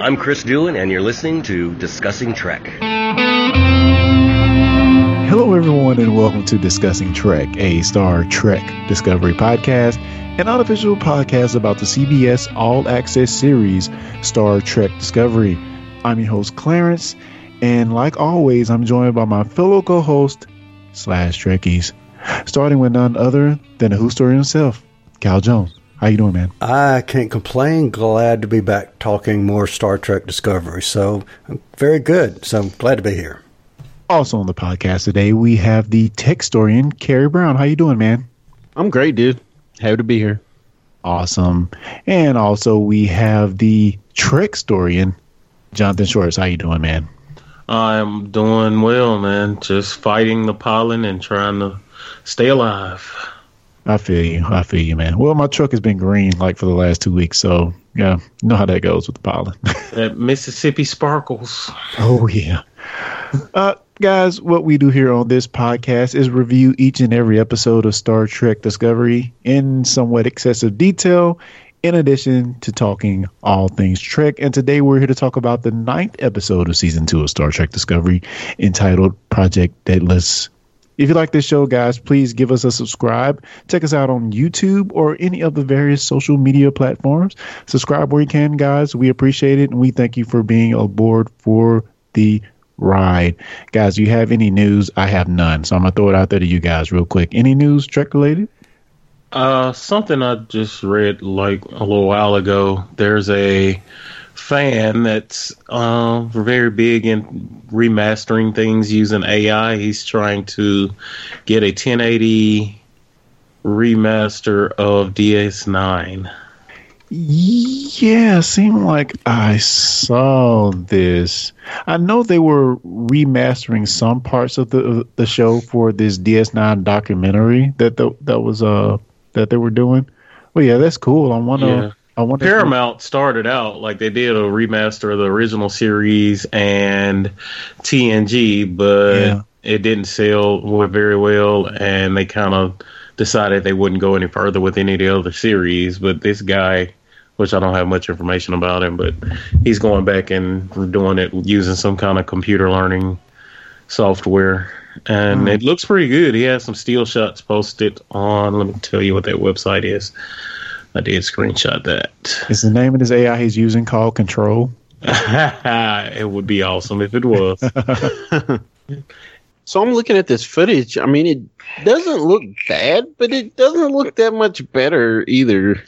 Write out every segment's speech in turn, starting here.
I'm Chris Doohan, and you're listening to Discussing Trek. Hello, everyone, and welcome to Discussing Trek, a Star Trek Discovery podcast, an unofficial podcast about the CBS All Access series Star Trek Discovery. I'm your host, Clarence, and like always, I'm joined by my fellow co host, slash Trekkies, starting with none other than the Who Story himself, Cal Jones. How you doing, man? I can't complain. Glad to be back talking more Star Trek Discovery. So, I'm very good. So, I'm glad to be here. Also on the podcast today, we have the tech historian, Carrie Brown. How you doing, man? I'm great, dude. Happy to be here. Awesome. And also we have the Trek historian, Jonathan Shorts. How you doing, man? I'm doing well, man. Just fighting the pollen and trying to stay alive. I feel you. I feel you, man. Well, my truck has been green like for the last two weeks, so yeah, you know how that goes with the pollen. that Mississippi sparkles. Oh yeah. Uh, guys, what we do here on this podcast is review each and every episode of Star Trek Discovery in somewhat excessive detail, in addition to talking all things Trek. And today we're here to talk about the ninth episode of season two of Star Trek Discovery, entitled Project Daedalus. If you like this show, guys, please give us a subscribe. Check us out on YouTube or any of the various social media platforms. Subscribe where you can, guys. We appreciate it, and we thank you for being aboard for the ride. Guys, you have any news? I have none. So I'm going to throw it out there to you guys real quick. Any news Trek related? Uh, something I just read like a little while ago. There's a fan that's uh, very big in remastering things using AI. He's trying to get a 1080 remaster of DS9. Yeah, seemed like I saw this. I know they were remastering some parts of the the show for this DS9 documentary that the, that was uh that they were doing. Well, yeah, that's cool. I want to. Yeah. Paramount started out like they did a remaster of the original series and TNG, but yeah. it didn't sell very well, and they kind of decided they wouldn't go any further with any of the other series. But this guy, which I don't have much information about him, but he's going back and doing it using some kind of computer learning software. And mm. it looks pretty good. He has some steel shots posted on. Let me tell you what that website is. I did screenshot that. Is the name of this AI he's using called Control? it would be awesome if it was. so I'm looking at this footage. I mean, it doesn't look bad, but it doesn't look that much better either.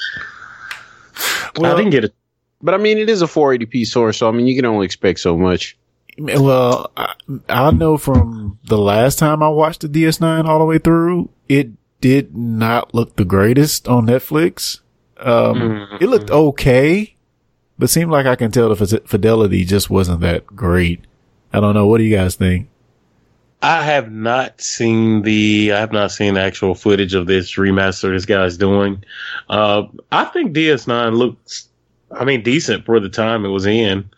Well, I didn't get it. But I mean, it is a 480p source, so I mean, you can only expect so much. Well, I, I know from the last time I watched the DS9 all the way through, it did not look the greatest on Netflix. Um, mm-hmm. it looked okay, but seemed like I can tell the fidelity just wasn't that great. I don't know. What do you guys think? I have not seen the I have not seen the actual footage of this remaster this guy's doing. Uh, I think DS9 looks, I mean, decent for the time it was in.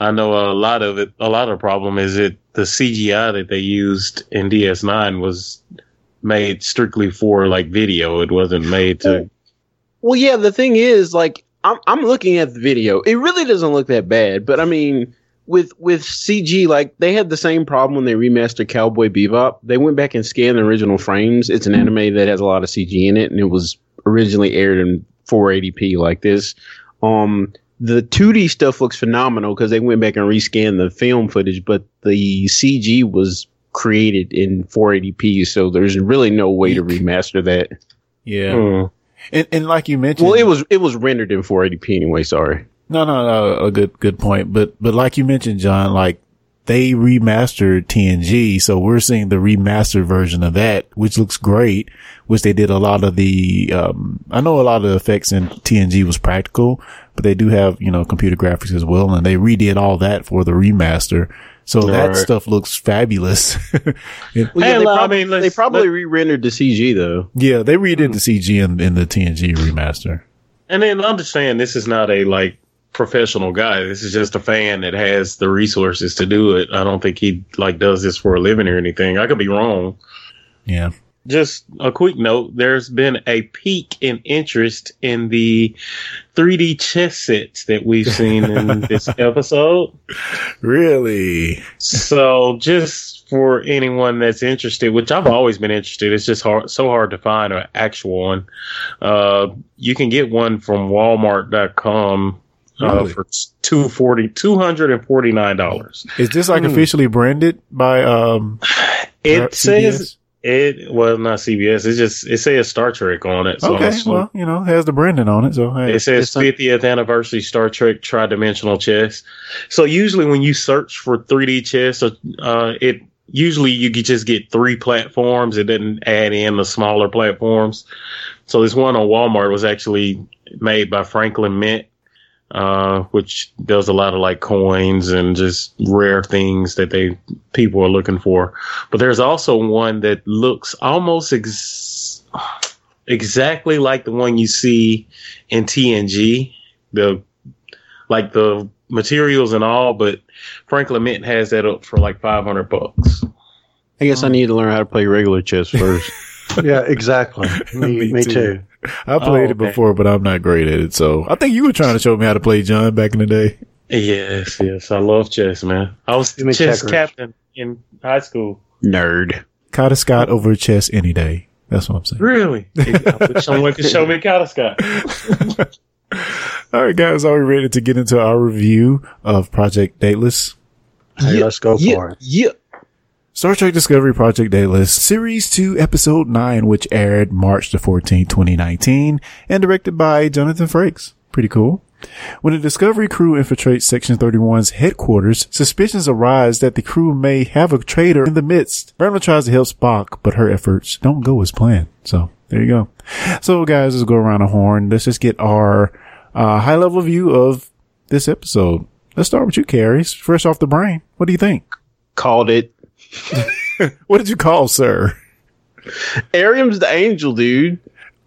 I know a lot of it. A lot of the problem is it the CGI that they used in DS9 was made strictly for like video. It wasn't made to well, yeah, the thing is, like, I'm I'm looking at the video. It really doesn't look that bad, but I mean, with with CG, like they had the same problem when they remastered Cowboy Bebop. They went back and scanned the original frames. It's an mm-hmm. anime that has a lot of CG in it, and it was originally aired in 480p like this. Um, the 2D stuff looks phenomenal because they went back and rescanned the film footage, but the CG was created in 480p, so there's really no way to remaster that. Yeah. Mm. And, and like you mentioned, well, it was it was rendered in 480p anyway. Sorry. No, no, no. A good good point. But but like you mentioned, John, like they remastered TNG, so we're seeing the remastered version of that, which looks great. Which they did a lot of the. Um, I know a lot of the effects in TNG was practical, but they do have you know computer graphics as well, and they redid all that for the remaster. So All that right. stuff looks fabulous. well, yeah, they, prob- I mean, they probably re-rendered the CG though. Yeah, they redid the CG in, in the TNG remaster. And then understand this is not a like professional guy. This is just a fan that has the resources to do it. I don't think he like does this for a living or anything. I could be wrong. Yeah. Just a quick note there's been a peak in interest in the 3D chess sets that we've seen in this episode. Really? So, just for anyone that's interested, which I've always been interested, it's just hard, so hard to find an actual one. Uh, you can get one from Walmart.com. Uh, Really? for 240 $249. Is this like Hmm. officially branded by um It says it well not CBS. It just it says Star Trek on it. So Okay, it's- well, you know, it has the branding on it, so hey. it says 50th anniversary Star Trek tridimensional chess. So usually when you search for 3D chess, uh, it usually you could just get three platforms. It didn't add in the smaller platforms. So this one on Walmart was actually made by Franklin Mint, uh, which does a lot of like coins and just rare things that they people are looking for. But there's also one that looks almost ex- exactly like the one you see in TNG. The like the materials and all, but Franklin Mint has that up for like 500 bucks. I guess I need to learn how to play regular chess first. Yeah, exactly. Me, Me me, too. too. I played Oh, it okay. before, but I'm not great at it. So I think you were trying to show me how to play John back in the day. Yes, yes, I love chess, man. I was Give chess checkers. captain in high school. Nerd. Kadis-kot over chess any day. That's what I'm saying. Really? Someone could show me Kadis-kot. All right, guys, are we ready to get into our review of Project Daedalus? Hey, let's go yeah, for it. Yeah. Star Trek Discovery Project Daedalus, Series 2, Episode 9, which aired March the 14th, 2019, and directed by Jonathan Frakes. Pretty cool. When the Discovery crew infiltrates Section 31's headquarters, suspicions arise that the crew may have a traitor in the midst. Burnham tries to help Spock, but her efforts don't go as planned. So, there you go. So, guys, let's go around the horn. Let's just get our uh, high level view of this episode. Let's start with you, Carrie. Fresh off the brain. What do you think? Called it. What did you call, sir? Airiam's the angel, dude.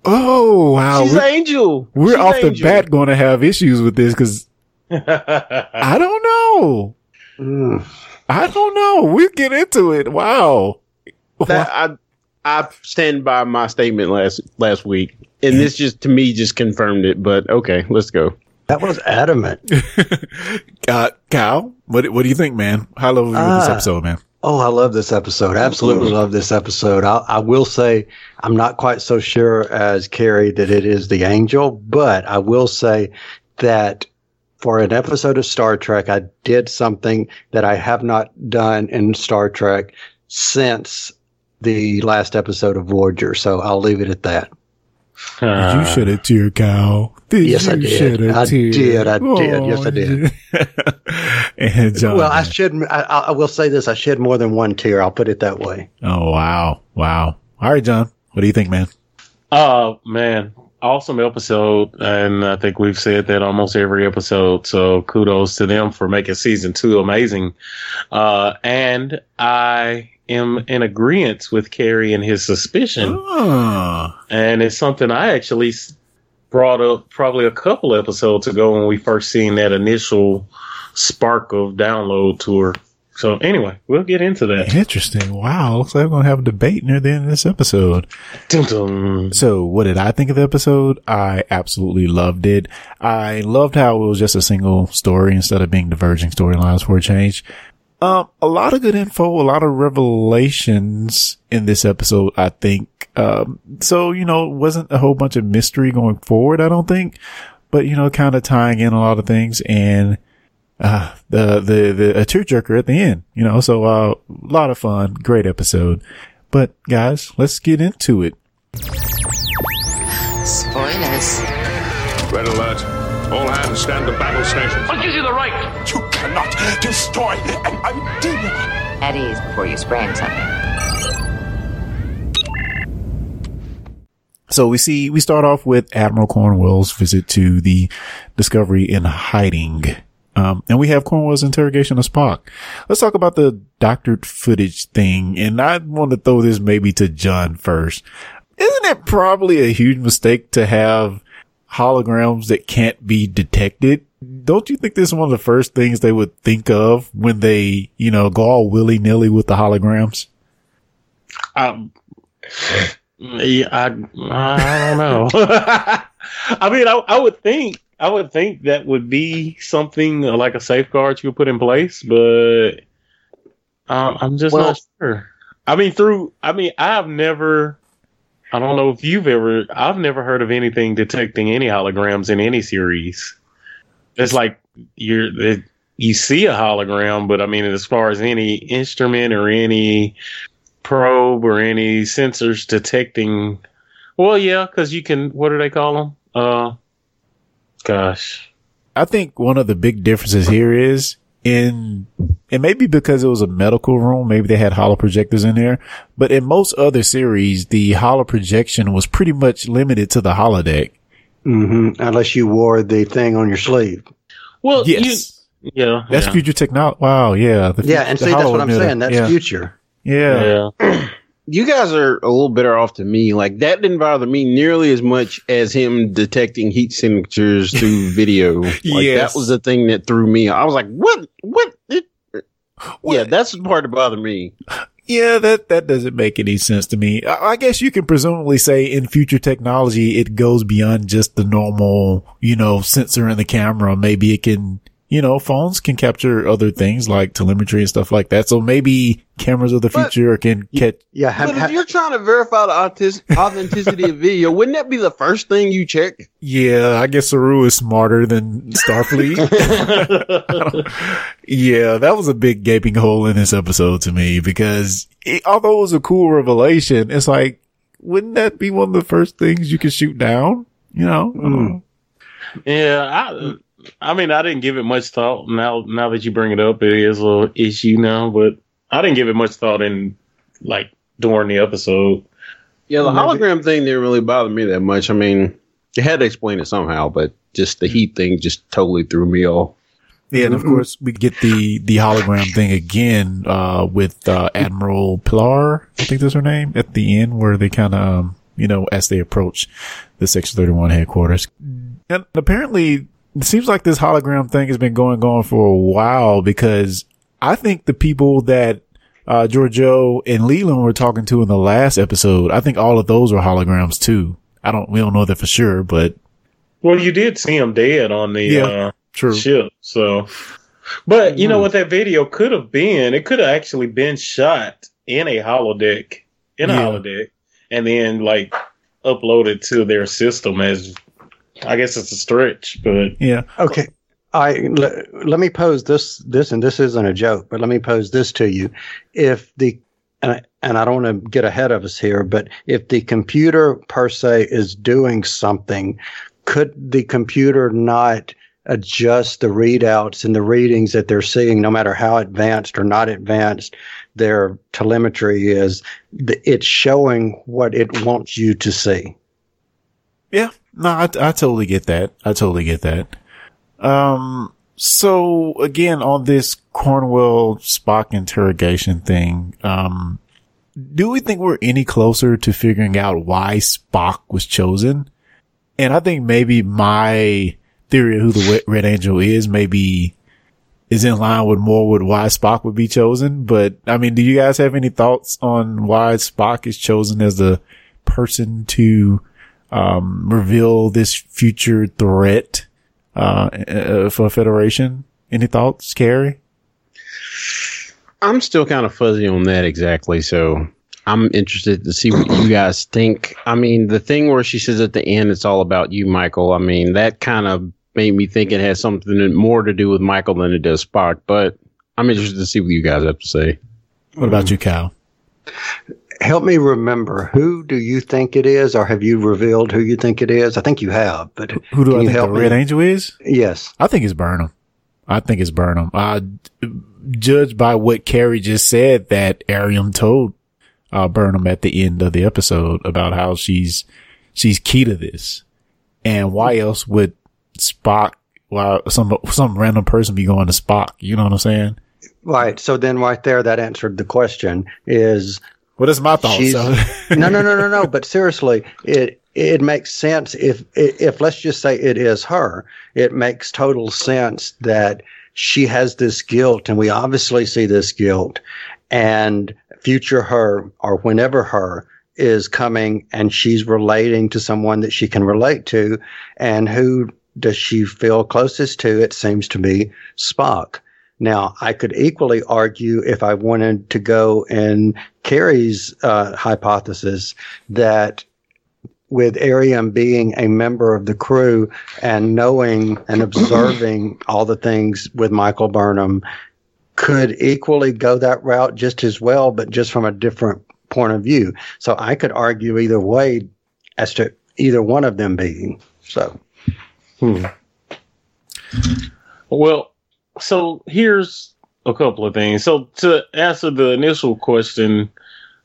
Oh wow, She's we're, the angel. we're She's off the bat going to have issues with this because I don't know. Mm. I don't know. We get into it. Wow. That, I I stand by my statement last last week, and this just to me just confirmed it. But okay, let's go. That was adamant. uh, Kyle, what what do you think, man? High level view of this episode, man. Oh, I love this episode. Absolutely love this episode. I, I will say I'm not quite so sure as Carrie that it is the angel, but I will say that for an episode of Star Trek, I did something that I have not done in Star Trek since the last episode of Voyager. So I'll leave it at that. you should have tear, Kyle. Did Yes, you I did. shed a I tear? did. I did. Yes, I did. and John, well, I man. should. I, I will say this: I shed more than one tear. I'll put it that way. oh wow, wow. All right, John, what do you think, man? Oh man, awesome episode, and I think we've said that almost every episode. So kudos to them for making season two amazing. Uh, and I am in agreement with Carrie and his suspicion, Oh, and it's something I actually s- brought up probably a couple episodes ago when we first seen that initial spark of download tour. So anyway, we'll get into that. interesting. Wow, looks like we're gonna have a debate near the end of this episode. Dun, dun. So, what did I think of the episode? I absolutely loved it. I loved how it was just a single story instead of being diverging storylines for a change. Um, a lot of good info, a lot of revelations in this episode, I think. Um, so, you know, it wasn't a whole bunch of mystery going forward, I don't think, but, you know, kind of tying in a lot of things and, uh, the, the, the, a tearjerker at the end, you know, so, uh, a lot of fun, great episode. But guys, let's get into it. Spoilers. Red alert. All hands stand to battle stations. What gives you the right? You cannot destroy an idea. At ease before you spray him something. So we see, we start off with Admiral Cornwell's visit to the Discovery in hiding. Um, and we have Cornwell's interrogation of Spock. Let's talk about the doctored footage thing. And I want to throw this maybe to John first. Isn't it probably a huge mistake to have holograms that can't be detected? Don't you think this is one of the first things they would think of when they, you know, go all willy nilly with the holograms? Um, Yeah, I, I don't know. I mean, I, I would think I would think that would be something like a safeguard you would put in place, but uh, I'm just Well- not sure. I mean, through I mean, I've never. I don't know if you've ever. I've never heard of anything detecting any holograms in any series. It's like you're it, you see a hologram, but I mean, as far as any instrument or any probe or any sensors detecting. Well, yeah, because you can. What do they call them? Uh, gosh, I think one of the big differences here is in, and maybe because it was a medical room, maybe they had holo projectors in there, but in most other series, the holo projection was pretty much limited to the holodeck. Hmm Unless you wore the thing on your sleeve. well, Yes. you, yeah, That's yeah. future technology. Wow. Yeah. The, Yeah, and the see, that's what I'm emitter. saying. That's yeah. future. Yeah. Yeah, You guys are a little better off than me. Like that didn't bother me nearly as much as him detecting heat signatures through video. Like Yes. that was the thing that threw me. I was like, what? What? It, yeah, that's the part that bothered me. Yeah, that, that doesn't make any sense to me. I, I guess you can presumably say in future technology, it goes beyond just the normal, you know, sensor in the camera. Maybe it can, you know, phones can capture other things like telemetry and stuff like that. So maybe cameras of the But- future can catch. Yeah, have, But if you're trying to verify the autis- authenticity of video, wouldn't that be the first thing you check? Yeah, I guess Saru is smarter than Starfleet. yeah, that was a big gaping hole in this episode to me because it, although it was a cool revelation, it's like, wouldn't that be one of the first things you could shoot down? You know? I don't know. yeah. I, I mean, I didn't give it much thought. Now, now that you bring it up, it is a little issue now. But I didn't give it much thought in like during the episode. Yeah, the hologram thing didn't really bother me that much. I mean, you had to explain it somehow, but just the heat thing just totally threw me off. Yeah, and of course we get the the hologram thing again uh, with uh, Admiral Pilar, I think that's her name, at the end where they kind of um, you know as they approach the Section Thirty One headquarters, and apparently it seems like this hologram thing has been going on for a while because I think the people that uh, Georgiou and Leland were talking to in the last episode, I think all of those are holograms too. I don't, we don't know that for sure, but Well, you did see him dead on the Yeah, uh, true. ship, so. But you know what that video could have been? It could have actually been shot in a holodeck, in a Yeah. holodeck, and then like uploaded to their system as. I guess it's a stretch, but Yeah. Okay. I let, let me pose this this and this isn't a joke, but let me pose this to you. If the and I, and I don't want to get ahead of us here, but if the computer per se is doing something, could the computer not adjust the readouts and the readings that they're seeing, no matter how advanced or not advanced their telemetry is? The, it's showing what it wants you to see. Yeah, no, I, I totally get that. I totally get that. Um, so again, on this Cornwell Spock interrogation thing, um, do we think we're any closer to figuring out why Spock was chosen? And I think maybe my theory of who the Red Angel is maybe is in line with more with why Spock would be chosen. But I mean, do you guys have any thoughts on why Spock is chosen as the person to um, reveal this future threat uh, uh, for Federation. Any thoughts, Carrie? I'm still kind of fuzzy on that exactly. So I'm interested to see what you guys think. I mean, the thing where she says at the end, it's all about you, Michael. I mean, that kind of made me think it has something more to do with Michael than it does Spock. But I'm interested to see what you guys have to say. What about you, Kyle? Help me remember who do you think it is or have you revealed who you think it is i think you have but Who do I you think the help me? Red Angel is? yes I think it's Burnham. I think it's Burnham. I judge by what Carrie just said that Airiam told uh, Burnham at the end of the episode about how she's she's key to this, and why else would Spock? Why some some random person be going to Spock? You know what I'm saying? right so then right there that answered the question is Well, that's my thought. So. no no no no no but seriously it it makes sense if if let's just say it is her it makes total sense that she has this guilt and we obviously see this guilt and future her or whenever her is coming and she's relating to someone that she can relate to. And who does she feel closest to? It seems to be Spock. Now, I could equally argue if I wanted to go in Carrie's uh, hypothesis that with Airiam being a member of the crew and knowing and observing all the things with Michael Burnham could equally go that route just as well, but just from a different point of view. So I could argue either way as to either one of them being. So. Hmm. Well, so here's a couple of things. So to answer the initial question,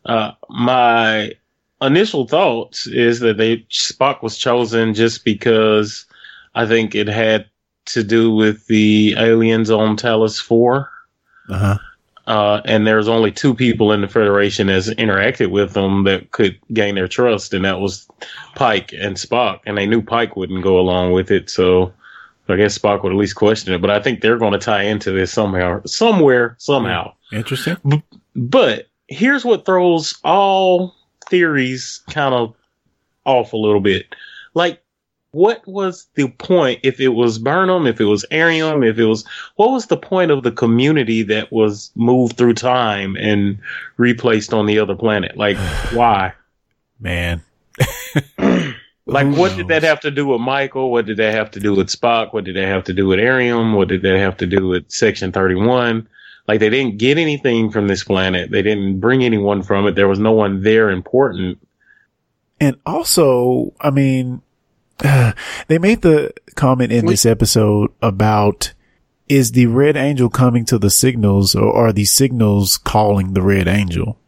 uh, my initial thoughts is that they Spock was chosen just because I think it had to do with the aliens on Talos 4 Uh-huh. uh, and there's only two people in the Federation that's interacted with them that could gain their trust, and that was Pike and Spock. And they knew Pike wouldn't go along with it, so I guess Spock would at least question it. But I think they're going to tie into this somehow, somewhere, somehow. Interesting. But here's what throws all theories kind of off a little bit. Like, what was the point if it was Burnham, if it was Airiam, if it was what was the point of the community that was moved through time and replaced on the other planet? Like, why? Man. Like, what did that have to do with Michael? What did that have to do with Spock? What did that have to do with Airiam? What did that have to do with Section 31? Like, they didn't get anything from this planet. They didn't bring anyone from it. There was no one there important. And also, I mean, they made the comment in this episode about is the red angel coming to the signals or are the signals calling the red angel?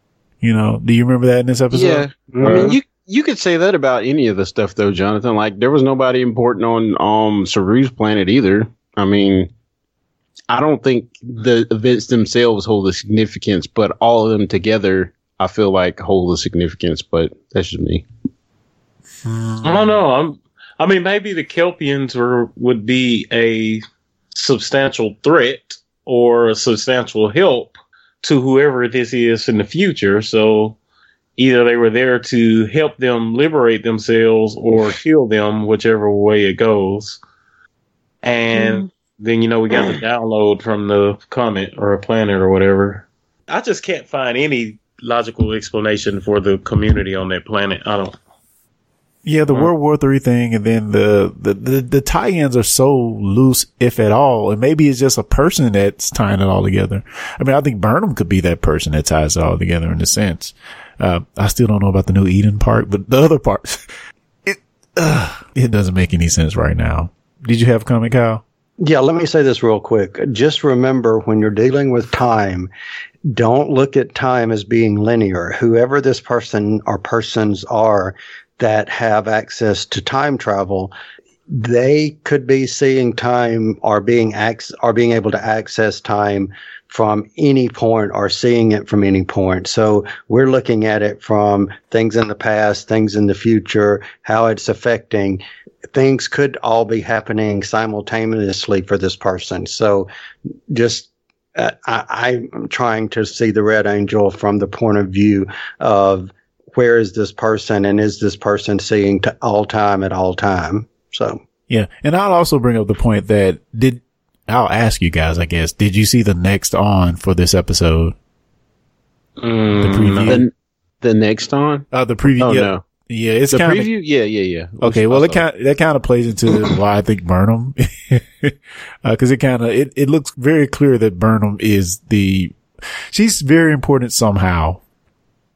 You know, do you remember that in this episode? Yeah, I mean, you you could say that about any of the stuff though, Jonathan. Like there was nobody important on um Saru's planet either. I mean, I don't think the events themselves hold the significance, but all of them together, I feel like hold the significance. But that's just me. I don't know. I'm. I mean, maybe the Kelpians were would be a substantial threat or a substantial help to whoever this is in the future. So either they were there to help them liberate themselves or kill them, whichever way it goes. And mm-hmm. then you know we got the download from the comet or a planet or whatever. I just can't find any logical explanation for the community on that planet. I don't. Yeah, the World War Three thing, and then the, the the the tie-ins are so loose, if at all, and maybe it's just a person that's tying it all together. I mean, I think Burnham could be that person that ties it all together in a sense. Uh, I still don't know about the new Eden part, but the other parts, it uh, it doesn't make any sense right now. Did you have a comment, Kyle? Yeah, let me say this real quick. Just remember when you're dealing with time, don't look at time as being linear. Whoever this person or persons are that have access to time travel, they could be seeing time or being ac- or being able to access time from any point or seeing it from any point. So we're looking at it from things in the past, things in the future, how it's affecting. Things could all be happening simultaneously for this person. So just uh, I, I'm trying to see the Red Angel from the point of view of where is this person and is this person seeing to all time at all time? So Yeah, and I'll also bring up the point that did I'll ask you guys, I guess, did you see the next on for this episode? the preview. The, the next on? Uh, the preview. Oh yeah, no, yeah, it's the kind of preview. Yeah, yeah, yeah. okay. Well, it kind that kind of plays into why I think Burnham, because it kind of it it looks very clear that Burnham is the she's very important somehow.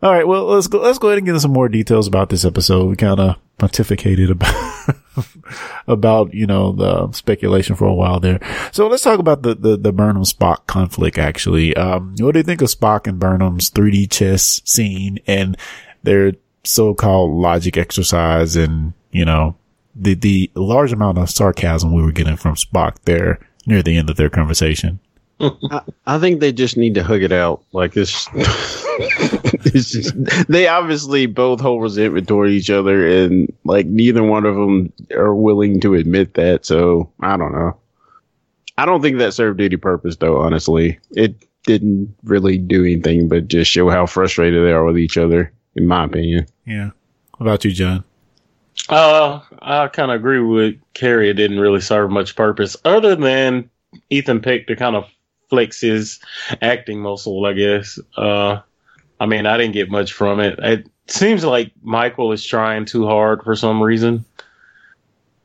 All right, well let's go let's go ahead and get into some more details about this episode. We kind of pontificated about about you know the speculation for a while there. So let's talk about the the, the Burnham Spock conflict. Actually, um, what do you think of Spock and Burnham's 3D chess scene and their so-called logic exercise and you know the the large amount of sarcasm we were getting from Spock there near the end of their conversation? I, I think they just need to hug it out. Like it's, it's just they obviously both hold resentment toward each other, and like neither one of them are willing to admit that. So I don't know. I don't think that served any purpose, though. Honestly, it didn't really do anything but just show how frustrated they are with each other. in my opinion. Yeah. What about you, John? Uh, I kind of agree with Carrie. It didn't really serve much purpose other than Ethan Peck to kind of flex his acting muscle, I guess. Uh, I mean, I didn't get much from it. It seems like Michael is trying too hard for some reason.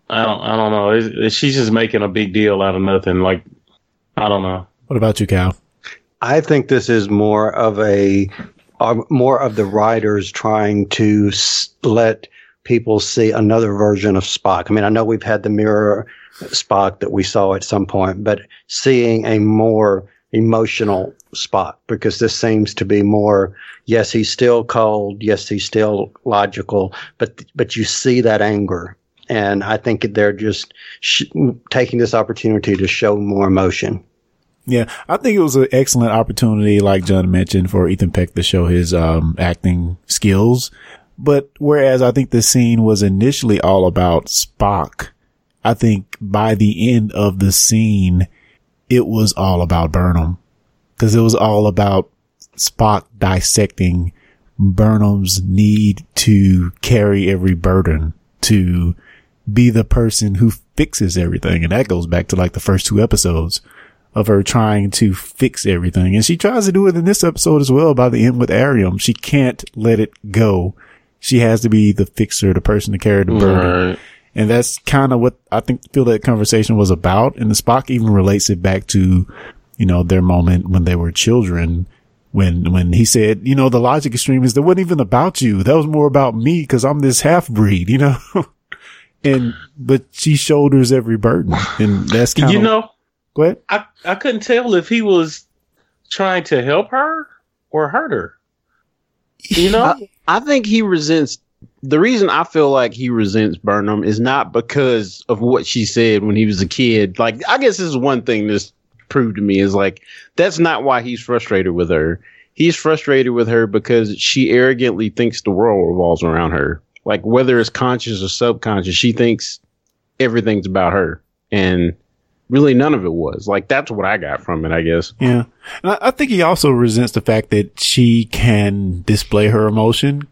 I don't, I don't know. It's, it's, she's just making a big deal out of nothing. Like, I don't know. What about you, Cal? I think this is more of a, uh, more of the writers trying to s- let people see another version of Spock. I mean, I know we've had the mirror Spock that we saw at some point, but seeing a more emotional Spock because this seems to be more yes he's still cold yes he's still logical but but you see that anger and I think they're just sh- taking this opportunity to show more emotion. Yeah, I think it was an excellent opportunity, like John mentioned, for Ethan Peck to show his um, acting skills. But whereas I think the scene was initially all about Spock, I think by the end of the scene, it was all about Burnham because it was all about Spock dissecting Burnham's need to carry every burden to be the person who fixes everything. And that goes back to like the first two episodes of her trying to fix everything. And she tries to do it in this episode as well by the end with Airiam. She can't let it go. She has to be the fixer, the person to carry the burden. Right. And that's kind of what I think feel that conversation was about. And the Spock even relates it back to, you know, their moment when they were children. When, when he said, you know, the logic extreme is that wasn't even about you. That was more about me because I'm this half breed, you know? and, but she shoulders every burden. And that's kind of, You know, go ahead. I, I couldn't tell if he was trying to help her or hurt her. You know? I, I think he resents. The reason I feel like he resents Burnham is not because of what she said when he was a kid. Like, I guess this is one thing this proved to me is like, that's not why he's frustrated with her. He's frustrated with her because she arrogantly thinks the world revolves around her. Like, whether it's conscious or subconscious, she thinks everything's about her. And really, none of it was. Like, that's what I got from it, I guess. Yeah. And I, I think he also resents the fact that she can display her emotion.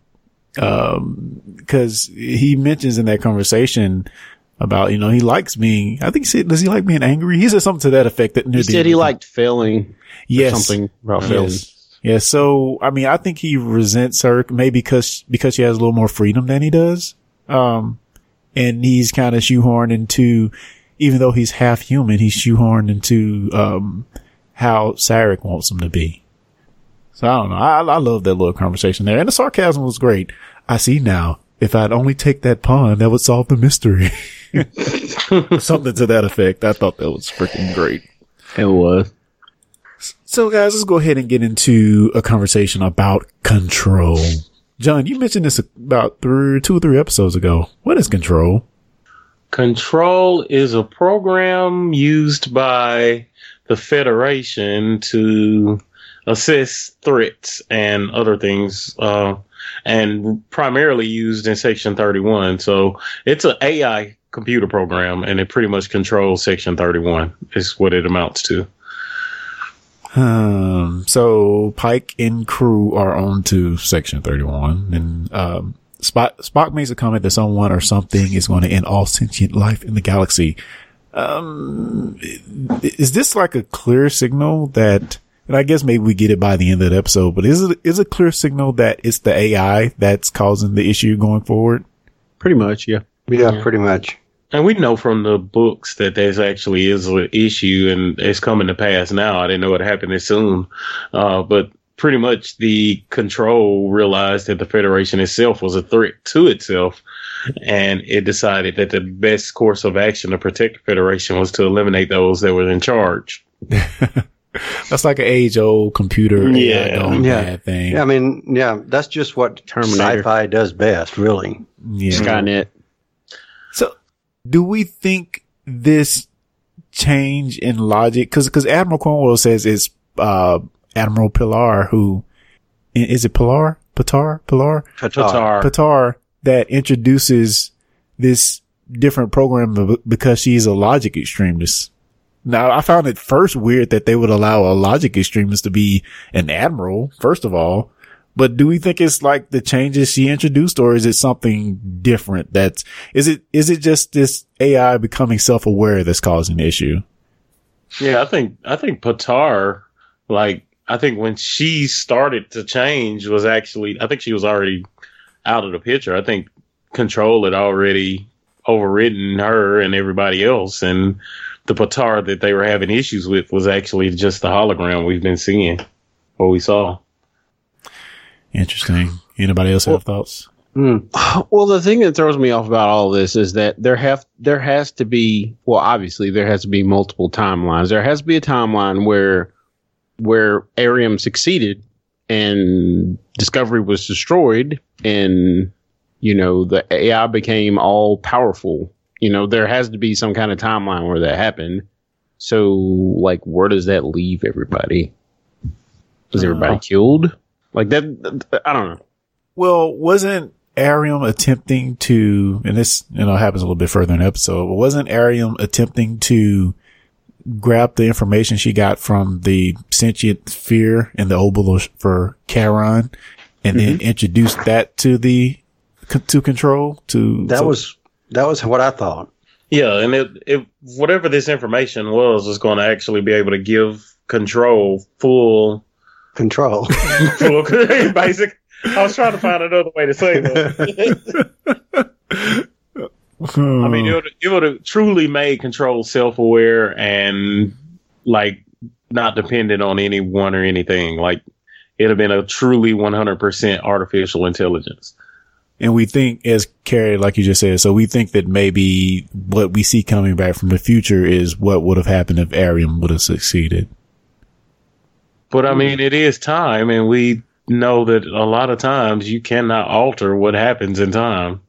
Um, cause he mentions in that conversation about, you know, he likes being, I think he said, does he like being angry? He said something to that effect that He said he liked failing. yes. Something about failing. Yes. Yeah. So, I mean, I think he resents her maybe because, because she has a little more freedom than he does. Um, and he's kind of shoehorned into, even though he's half human, he's shoehorned into, um, how Sarek wants him to be. So I don't know. I, I love that little conversation there. And the sarcasm was great. I see now. If I'd only take that pawn, that would solve the mystery. Something to that effect. I thought that was freaking great. It was. So guys, let's go ahead and get into a conversation about control. John, you mentioned this about three, two or three episodes ago. What is control? Control is a program used by the Federation to assess threats and other things, uh, and primarily used in Section 31. So it's an AI computer program, and it pretty much controls Section 31. Is what it amounts to. Um, so Pike and crew are on to section 31 and, um, Spock, Spock makes a comment that someone or something is going to end all sentient life in the galaxy. Um, is this like a clear signal that, and I guess maybe we get it by the end of the episode, but is it, is a clear signal that it's the AI that's causing the issue going forward? Pretty much, yeah. Yeah, pretty much. And we know from the books that there's actually is an issue and it's coming to pass now. I didn't know it happened this soon. Uh, but pretty much the control realized that the Federation itself was a threat to itself. And it decided that the best course of action to protect the Federation was to eliminate those that were in charge. That's like an age old computer Yeah. AI Yeah. thing. Yeah, I mean, yeah, that's just what Terminator. sci-fi does best, really. Yeah. Skynet. So, do we think this change in logic? Because because Admiral Cornwell says it's uh, Admiral Pilar who is i- is it Pilar Pitar Pilar Qatar. Pitar that introduces this different program because she's a logic extremist. Now, I found it first weird that they would allow a logic extremist to be an admiral, first of all, But do we think it's like the changes she introduced or is it something different that's, is it, is it just this AI becoming self-aware that's causing the issue? Yeah, I think, I think Patar, like, I think when she started to change was actually, I think she was already out of the picture. I think Control had already overridden her and everybody else. And the Patar that they were having issues with was actually just the hologram we've been seeing, what we saw. Interesting. Anybody else have thoughts? Mm. Well, the thing that throws me off about all this is that there have there has to be well, obviously there has to be multiple timelines. There has to be a timeline where where Airiam succeeded and Discovery was destroyed, and you know the AI became all powerful. You know there has to be some kind of timeline where that happened. So, like, where does that leave everybody? Was everybody uh, killed? Like that, I don't know. Well, wasn't Airiam attempting to, and this, you know, happens a little bit further in the episode, but wasn't Airiam attempting to grab the information she got from the sentient sphere and the obelisk for Charon and mm-hmm. then introduce that to the, to control to, that so, was, that was what I thought. Yeah. And it, it, whatever this information was, was going to actually be able to give control full control. Basic. I was trying to find another way to say that. I mean, it would, it would have truly made control self aware and like not dependent on anyone or anything. Like it'd have been a truly 100% artificial intelligence. And we think, as Carrie, like you just said, so we think that maybe what we see coming back from the future is what would have happened if Airiam would have succeeded. But I mean, it is time, and we know that a lot of times you cannot alter what happens in time.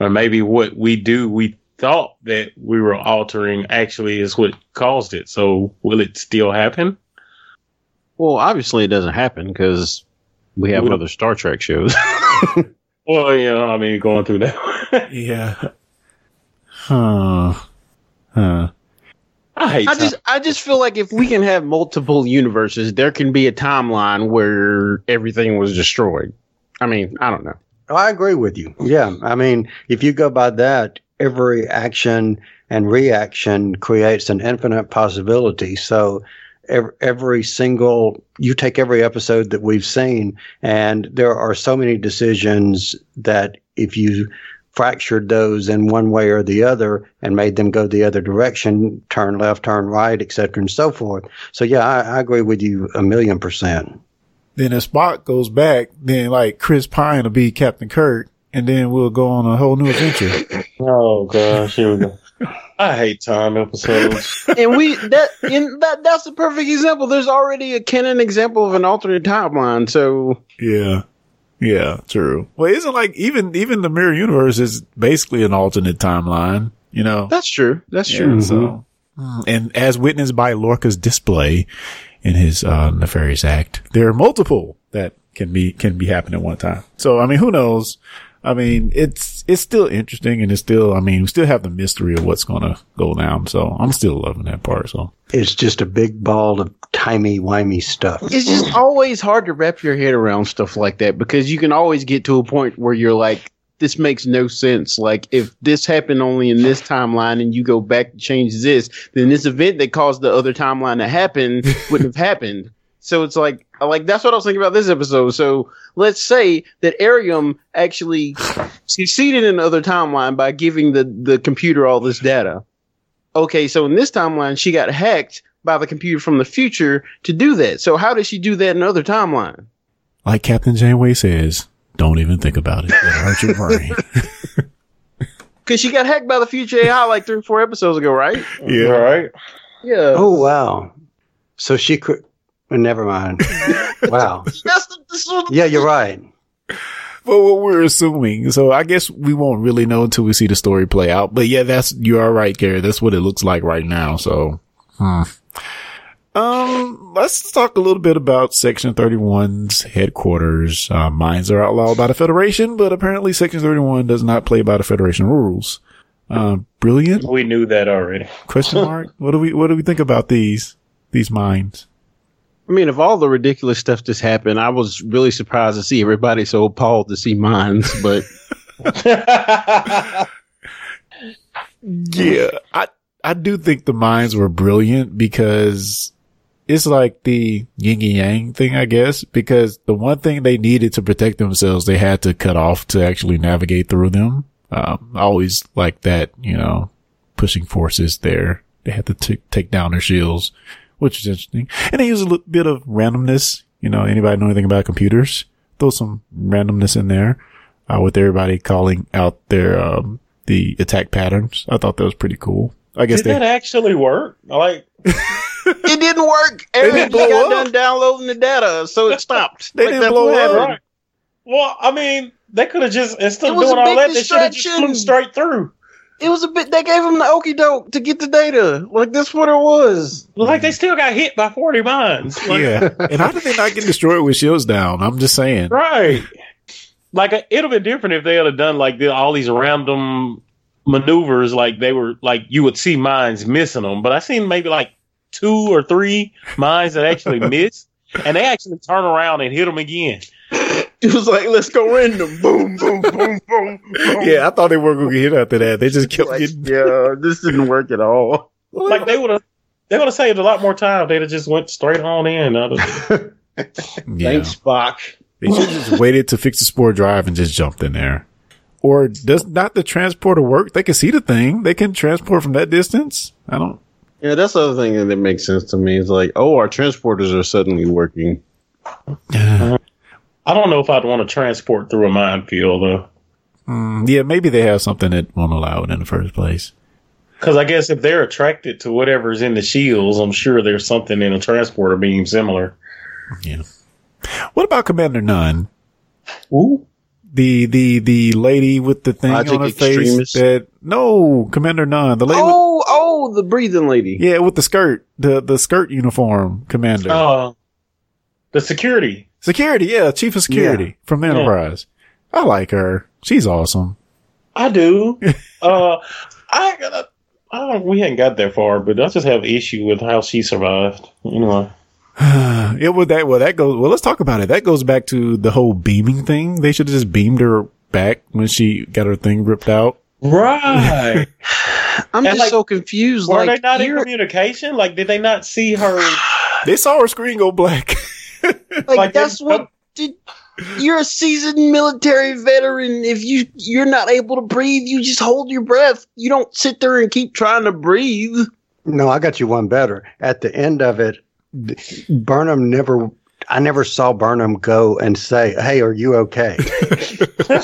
Or maybe what we do, we thought that we were altering actually is what caused it. So will it still happen? Well, obviously it doesn't happen because we have other Star Trek shows. well, you know, I mean, going through that. yeah. Huh. Huh. I hate. I just I just feel like if we can have multiple universes, there can be a timeline where everything was destroyed. I mean, I don't know. Oh, I agree with you. Yeah, I mean, if you go by that, every action and reaction creates an infinite possibility. So every, every single you take every episode that we've seen, and there are so many decisions that if you fractured those in one way or the other and made them go the other direction, turn left, turn right, etc., and so forth. So yeah, I, I, agree with you a million percent. Then if Spock goes back, then like Chris Pine will be Captain Kirk, and then we'll go on a whole new adventure. oh gosh, here we go. I hate time episodes. and we that in that that's a perfect example. There's already a canon example of an alternate timeline. So yeah, yeah, true. Well, isn't like even even the mirror universe is basically an alternate timeline. You know, that's true. That's yeah, true. So, mm, and as witnessed by Lorca's display in his uh, nefarious act, there are multiple that can be can be happening at one time. So, I mean, who knows? I mean, it's, it's still interesting and it's still, I mean, we still have the mystery of what's going to go down. So I'm still loving that part. So it's just a big ball of timey wimey stuff. It's just always hard to wrap your head around stuff like that because you can always get to a point where you're like, this makes no sense. Like if this happened only in this timeline and you go back to change this, then this event that caused the other timeline to happen wouldn't have happened. So it's like, like that's what I was thinking about this episode. So let's say that Airiam actually succeeded in another timeline by giving the, the computer all this data. Okay, so in this timeline, she got hacked by the computer from the future to do that. So how did she do that in another timeline? Like Captain Janeway says, don't even think about it. It hurts your brain. Because she got hacked by the future AI like three or four episodes ago, right? Yeah. Right. Yeah. Oh wow. So she could Never mind. wow. yeah, you're right. But what we're assuming. So I guess we won't really know until we see the story play out. But yeah, that's, you are right, Gary. That's what it looks like right now. So, hmm. Um, let's talk a little bit about Section 31's headquarters. Uh, mines are outlawed by the Federation, but apparently Section 31 does not play by the Federation rules. Uh, brilliant. We knew that already. Question mark. what do we, what do we think about these, these mines? I mean, if all the ridiculous stuff just happened, I was really surprised to see everybody so appalled to see mines. But Yeah, I I do think the mines were brilliant because it's like the yin and yang thing, I guess. Because the one thing they needed to protect themselves, they had to cut off to actually navigate through them. Um, always like that, you know, pushing forces there. They had to t- take down their shields, which is interesting. And they use a little bit of randomness. You know, anybody know anything about computers? Throw some randomness in there, uh, with everybody calling out their, um, the attack patterns. I thought that was pretty cool. I guess Did they, that actually work? Like, it didn't work. Everybody blow got up. done downloading the data, so it stopped. They didn't blow what up. right. Well, I mean, they could have just instead of doing all big that, they should have just flew straight through. It was a bit. They gave him the okey doke to get the data. Like that's what it was. Like they still got hit by forty mines. Like, yeah. And how did they not get destroyed with shields down? I'm just saying. Right. Like it'd have been different if they had done like the, all these random maneuvers. Like they were like you would see mines missing them, but I seen maybe like two or three mines that actually missed, and they actually turn around and hit them again. It was like let's go random. Boom, boom, boom, boom. boom. Yeah, I thought they weren't going to get hit after that. They just kept Like, getting. yeah, this didn't work at all. Like they would have. They would have saved a lot more time. They'd have just went straight on in. I'd have- Yeah. Thanks, Spock. They should have just waited to fix the spore drive and just jumped in there. Or does not the transporter work? They can see the thing. They can transport from that distance. I don't. Yeah, that's the other thing that makes sense to me. It's like, oh, our transporters are suddenly working. I don't know if I'd want to transport through a minefield though. Mm, yeah, maybe they have something that won't allow it in the first place. Because I guess if they're attracted to whatever's in the shields, I'm sure there's something in a transporter beam similar. Yeah. What about Commander Nhan? Ooh. The the the lady with the thing Logic on her Extremist? face that no Commander Nhan the lady with, Oh, oh, the breathing lady. yeah with the skirt the the skirt uniform commander Uh, the security. Security yeah chief of security from the Yeah. Enterprise I like her she's awesome I do. uh, I gotta. I don't. We hadn't got that far, but I just have issue with how she survived. Anyway. yeah well that well that goes well let's talk about it that goes back to the whole beaming thing they should have just beamed her back when she got her thing ripped out Right. I'm And, just like, so confused. Were like, they not in communication? Like, did they not see her? they saw her screen go black like, like, that's what did. You're a seasoned military veteran. If you you're not able to breathe, you just hold your breath. You don't sit there and keep trying to breathe. No, I got you one better. At the end of it, Burnham never. I never saw Burnham go and say, "Hey, are you okay?"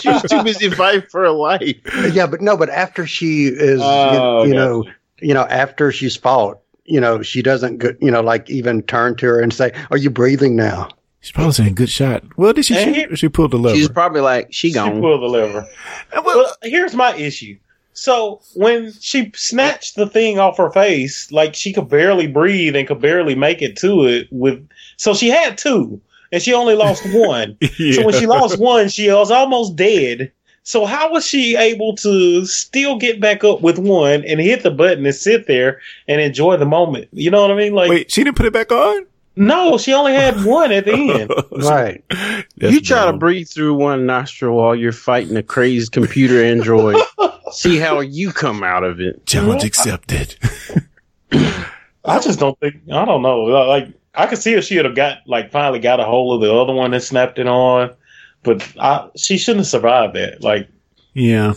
She was too busy fighting for her life. yeah, but no. But after she is, Oh, you, you gotcha. know, you know, after she's fought, you know, she doesn't, go, you know, like even turn to her and say, "Are you breathing now?" she's probably saying good shot well did she And shoot or she pulled the lever She's probably like, she gone." She gone. pulled the lever. Well, here's my issue. So when she snatched the thing off her face, like she could barely breathe and could barely make it to it with. So she had two, and she only lost one. So when she lost one, she was almost dead. So how was she able to still get back up with one and hit the button and sit there and enjoy the moment? You know what I mean? Like, wait she didn't put it back on no, she only had one at the end. Right. That's you try to breathe through one nostril while you're fighting a crazed computer android. See how you come out of it. challenge accepted I just don't think I don't know. Like I could see if she had got like finally got a hold of the other one and snapped it on, but I, she shouldn't have survived that. Like, yeah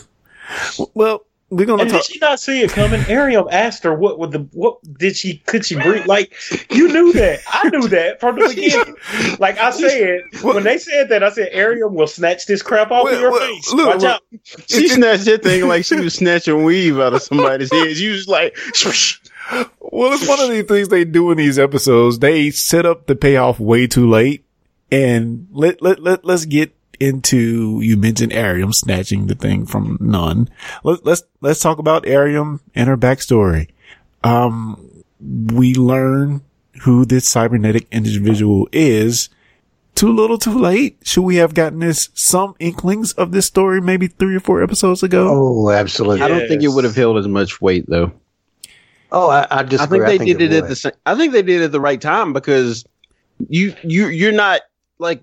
well we're gonna and talk did she not see it coming? Airiam asked her what would the what did she could she breathe? Like you knew that. I knew that from the beginning. Like I said when they said that, I said Airiam will snatch this crap off Well, of your well, face. look, Watch out. She snatched that thing like she was snatching weave out of somebody's head. She was like, Well, it's one of these things they do in these episodes. They set up the payoff way too late. And let, let, let, let's get into, you mentioned Airiam snatching the thing from Nhan. Let, let's, let's talk about Airiam and her backstory. Um, we learn who this cybernetic individual is. Too little, too late. Should we have gotten this some inklings of this story maybe three or four episodes ago? Oh, absolutely. I don't think it would have held as much weight though. Oh, I, I just I think they did it, at the same. I think they did it at the right time because You you you're not like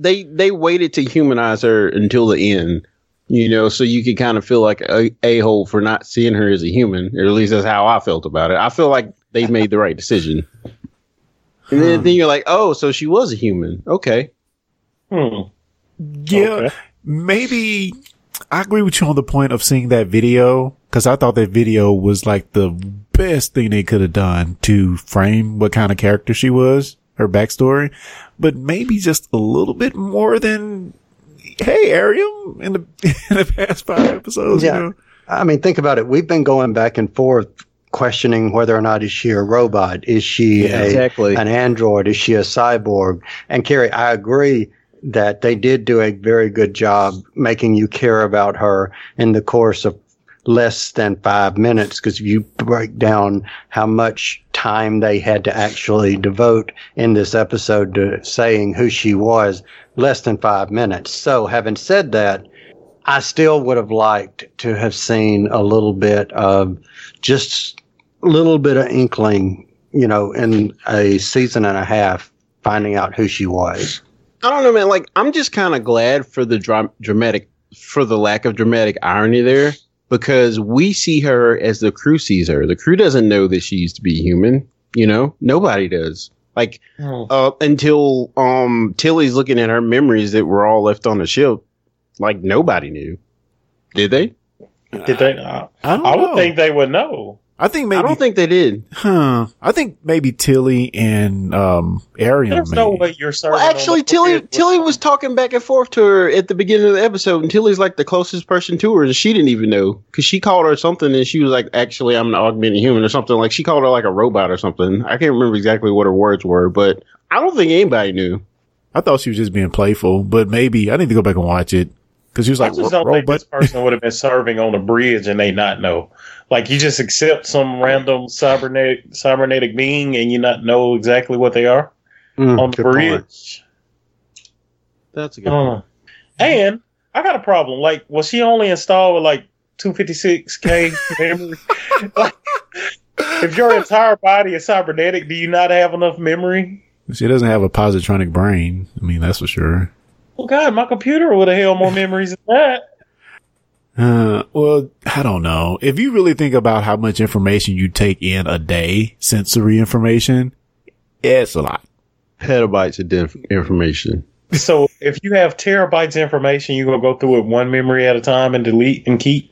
they they waited to humanize her until the end. You know, so you could kind of feel like a, a hole for not seeing her as a human. Or at least that's how I felt about it. I feel like they made the right decision. And then, then you're like, oh, so she was a human. Okay. Hmm. Yeah, Okay. maybe I agree with you on the point of seeing that video because I thought that video was like the best thing they could have done to frame what kind of character she was, her backstory, but maybe just a little bit more than, hey, Airiam, in the in the past five episodes. Yeah. You know? I mean, think about it. We've been going back and forth questioning whether or not is she a robot? Is she Yeah, a, exactly. an android? Is she a cyborg? And Carrie, I agree that they did do a very good job making you care about her in the course of less than five minutes because you break down how much time they had to actually devote in this episode to saying who she was, less than five minutes. So having said that, I still would have liked to have seen a little bit of just a little bit of inkling, you know, in a season and a half, finding out who she was. I don't know, man. Like, I'm just kind of glad for the dra- dramatic, for the lack of dramatic irony there, because we see her as the crew sees her. The crew doesn't know that she used to be human. You know, nobody does. Like, Hmm. uh, until um Tilly's looking at her memories that were all left on the ship, like nobody knew. Did they? Did they? I, I don't I would know. think they would know. I think maybe, I don't think they did. huh? I think maybe Tilly and um Airiam. There's maybe. no way you're serving. Well, actually, Tilly Tilly was talking back and forth to her at the beginning of the episode, and Tilly's like the closest person to her, and she didn't even know because she called her something, and she was like, "Actually, I'm an augmented human" or something. Like she called her like a robot or something. I can't remember exactly what her words were, but I don't think anybody knew. I thought she was just being playful, but maybe I need to go back and watch it because she was like, I like, just don't think this person would have been serving on the bridge and they not know. Like you just accept some random cybernetic cybernetic being and you not know exactly what they are Mm, on the good point. bridge. That's a I good. don't. And I got a problem. Like, was she only installed with like 256k memory? like, if your entire body is cybernetic, do you not have enough memory? She doesn't have a positronic brain. I mean, that's for sure. Well, God, my computer would have held more memories than that. Uh, well, I don't know. If you really think about how much information you take in a day, sensory information, it's a lot. Petabytes of diff- information. So if you have terabytes of information, you're gonna go through it one memory at a time and delete and keep.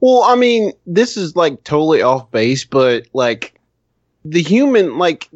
Well, I mean, this is like totally off base, but like the human, like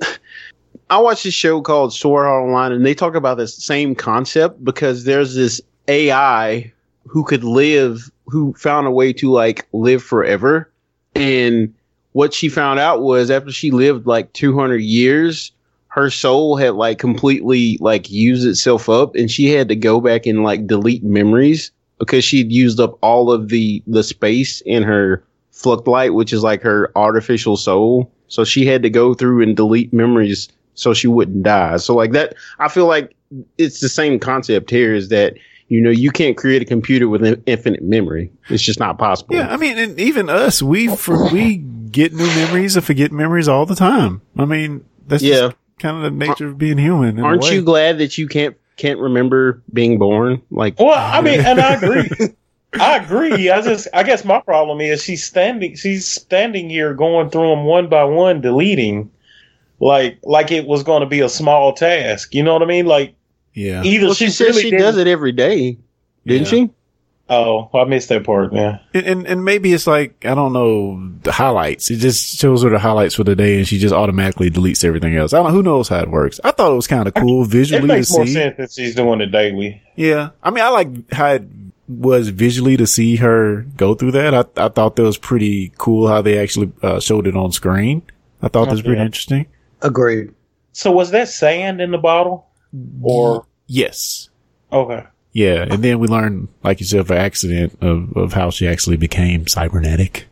I watched this show called Sword Art Online, and they talk about this same concept because there's this AI who could live, who found a way to like live forever, and what she found out was after she lived like 200 years her soul had like completely like used itself up. And she had to go back and like delete memories because she'd used up all of the the space in her fluctlight which is like her artificial soul. So she had to go through and delete memories so she wouldn't die. So like that i feel like it's the same concept here is that you know you can't create a computer with in- infinite memory it's just not possible Yeah, I mean, and even us, we for, we get new memories and forget memories all the time. I mean, that's Yeah. just kind of the nature of being human. aren't you glad that you can't can't remember being born like Well, I mean, and I agree. I agree. I just, I guess my problem is she's standing, she's standing here going through them one by one, deleting, like, like it was going to be a small task. You know what I mean? Like Yeah. either well, she, she said really she didn't- does it every day didn't Yeah. she Oh, I missed that part. Yeah. And, and and maybe it's like I don't know the highlights. It just shows her the highlights for the day, and she just automatically deletes everything else. I don't. Know, who knows how it works? I thought it was kind of cool It visually to makes more see. sense that she's doing it daily. Yeah, I mean, I like how it was visually to see her go through that. I I thought that was pretty cool how they actually uh, showed it on screen. I thought that was pretty interesting. Agreed. So was that sand in the bottle? Or, Yes. okay. Yeah, and then we learn, like you said, by accident of, of how she actually became cybernetic.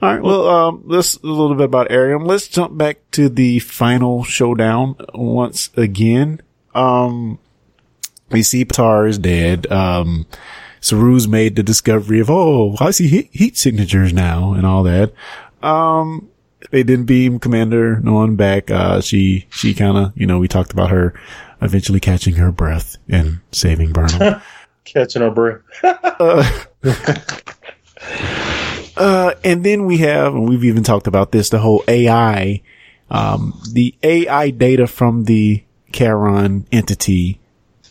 All right, well, um, let's a little bit about Airiam. Let's jump back to the final showdown once again. Um, we see Patar is dead. Um, Saru's made the discovery of, oh, I see heat, heat signatures now and all that. Um, they didn't beam Commander Nolan back. Uh, she, she kind of, you know, we talked about her eventually catching her breath and saving Burnham. Catching her breath. uh, uh, and then we have, and we've even talked about this, the whole AI, um, the AI data from the Charon entity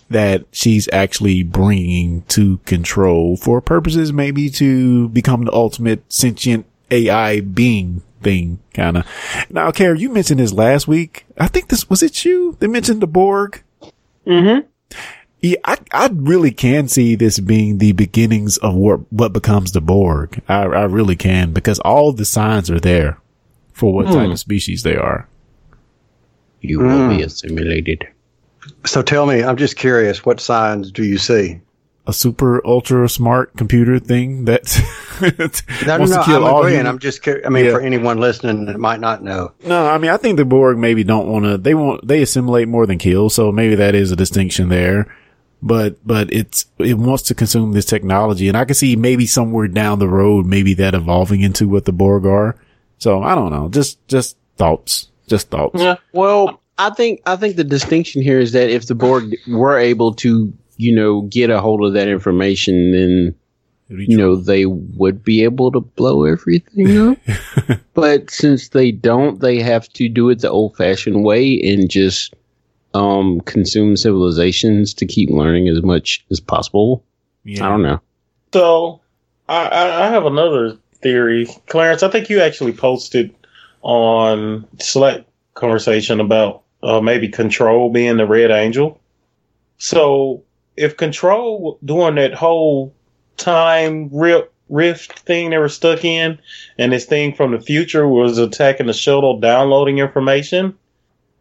that she's actually bringing to control for purposes maybe to become the ultimate sentient AI being thing, kind of. Now, Kara, you mentioned this last week. I think this was it you that mentioned the Borg. Mm-hmm. Yeah, I, I really can see this being the beginnings of what, what becomes the Borg. I, I really can because all the signs are there for what type of species they are. You will be assimilated. So tell me, I'm just curious, what signs do you see? A super ultra smart computer thing that No, no, wants no, to kill I'm all agreeing. human- I'm just curious. I mean, Yeah. for anyone listening that might not know. No, I mean, I think the Borg maybe don't want to, they want, they assimilate more than kill. So maybe that is a distinction there. But, but it's, it wants to consume this technology. And I can see maybe somewhere down the road, maybe that evolving into what the Borg are. So I don't know. Just, just thoughts. Just thoughts. Yeah. Well, I think I think the distinction here is that if the Borg were able to, you know, get a hold of that information, then you know they would be able to blow everything up. but since they don't, they have to do it the old-fashioned way and just um, consume civilizations to keep learning as much as possible. Yeah. I don't know. So I, I I have another theory, Clarence. I think you actually posted on Slack conversation about uh, maybe Control being the Red Angel. So if Control doing that whole time rip rift thing they were stuck in, and this thing from the future was attacking the shuttle, downloading information,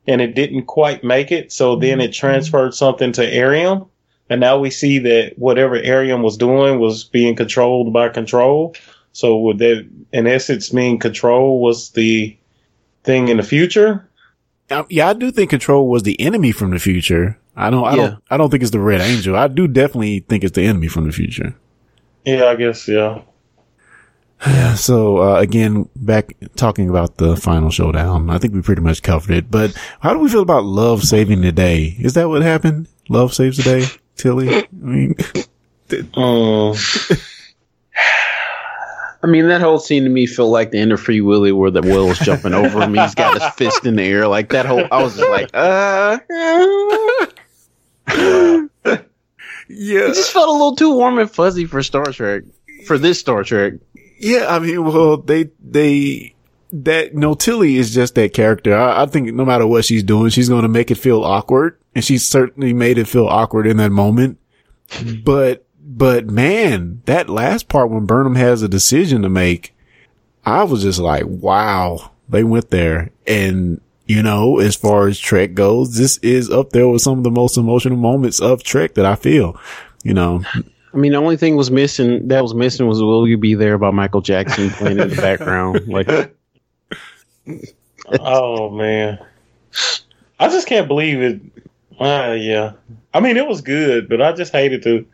and it didn't quite make it, so then it mm-hmm. transferred something to Airiam. And now we see that whatever Airiam was doing was being controlled by Control. So would that, in essence, mean Control was the thing in the future? Yeah, I do think Control was the enemy from the future. I don't, I Yeah. don't, I don't think it's the Red Angel. I do definitely think it's the enemy from the future. Yeah, I guess. Yeah. So, uh, again, back talking about the final showdown, I think we pretty much covered it, but how do we feel about love saving the day? Is that what happened? Love saves the day, Tilly? I mean, Um, I mean, that whole scene to me felt like the end of Free Willy, where the Will's jumping over him. He's got his fist in the air, like that whole. I was just like, uh. yeah. It just felt a little too warm and fuzzy for Star Trek. For this Star Trek. Yeah, I mean, well, they, they, that, no, Tilly is just that character. I, I think no matter what she's doing, she's going to make it feel awkward. And she certainly made it feel awkward in that moment. Hmm. but, but man, that last part when Burnham has a decision to make, I was just like, wow, they went there. And, you know, as far as Trek goes, this is up there with some of the most emotional moments of Trek that I feel, you know. I mean, the only thing was missing that was missing was "Will You Be There" by Michael Jackson playing in the background. Like, oh man, I just can't believe it. Uh, yeah, I mean it was good, but I just hated to.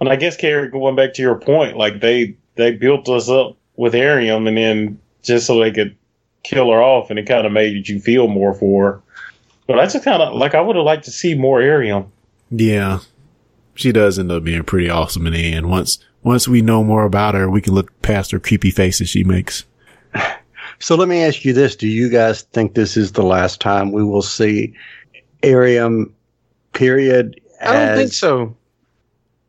And I guess Carrie, going back to your point, like they they built us up with Airiam, and then just so they could kill her off, and it kind of made you feel more for her. But that's just kind of like I would have liked to see more Airiam. Yeah. She does end up being pretty awesome in the end. Once, once we know more about her, we can look past her creepy faces she makes. So let me ask you this: Do you guys think this is the last time we will see Airiam? Period. I don't think so.